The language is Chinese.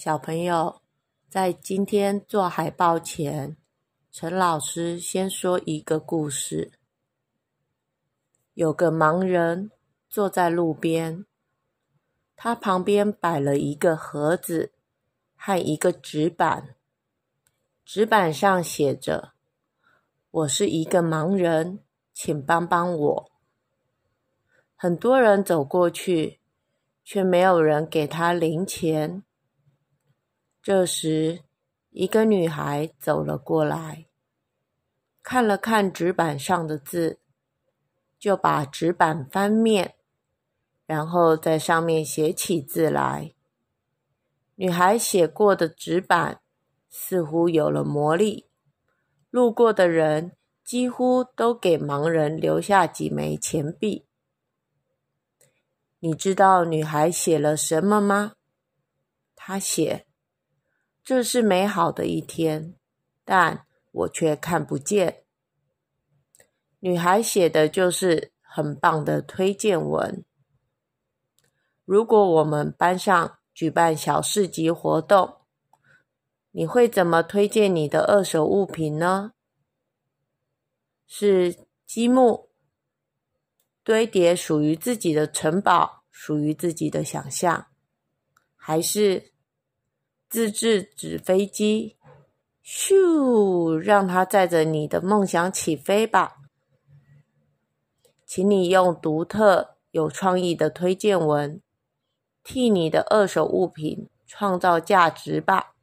小朋友，在今天做海报前，陈老师先说一个故事。有个盲人坐在路边，他旁边摆了一个盒子和一个纸板，纸板上写着：“我是一个盲人，请帮帮我。”很多人走过去，却没有人给他零钱。这时，一个女孩走了过来，看了看纸板上的字，就把纸板翻面，然后在上面写起字来。女孩写过的纸板似乎有了魔力，路过的人几乎都给盲人留下几枚钱币。你知道女孩写了什么吗？她写。这是美好的一天，但我却看不见。女孩写的就是很棒的推荐文。如果我们班上举办小市集活动，你会怎么推荐你的二手物品呢？是积木，堆叠属于自己的城堡，属于自己的想象，还是？自制纸飞机，咻！让它载着你的梦想起飞吧。请你用独特、有创意的推荐文，替你的二手物品创造价值吧。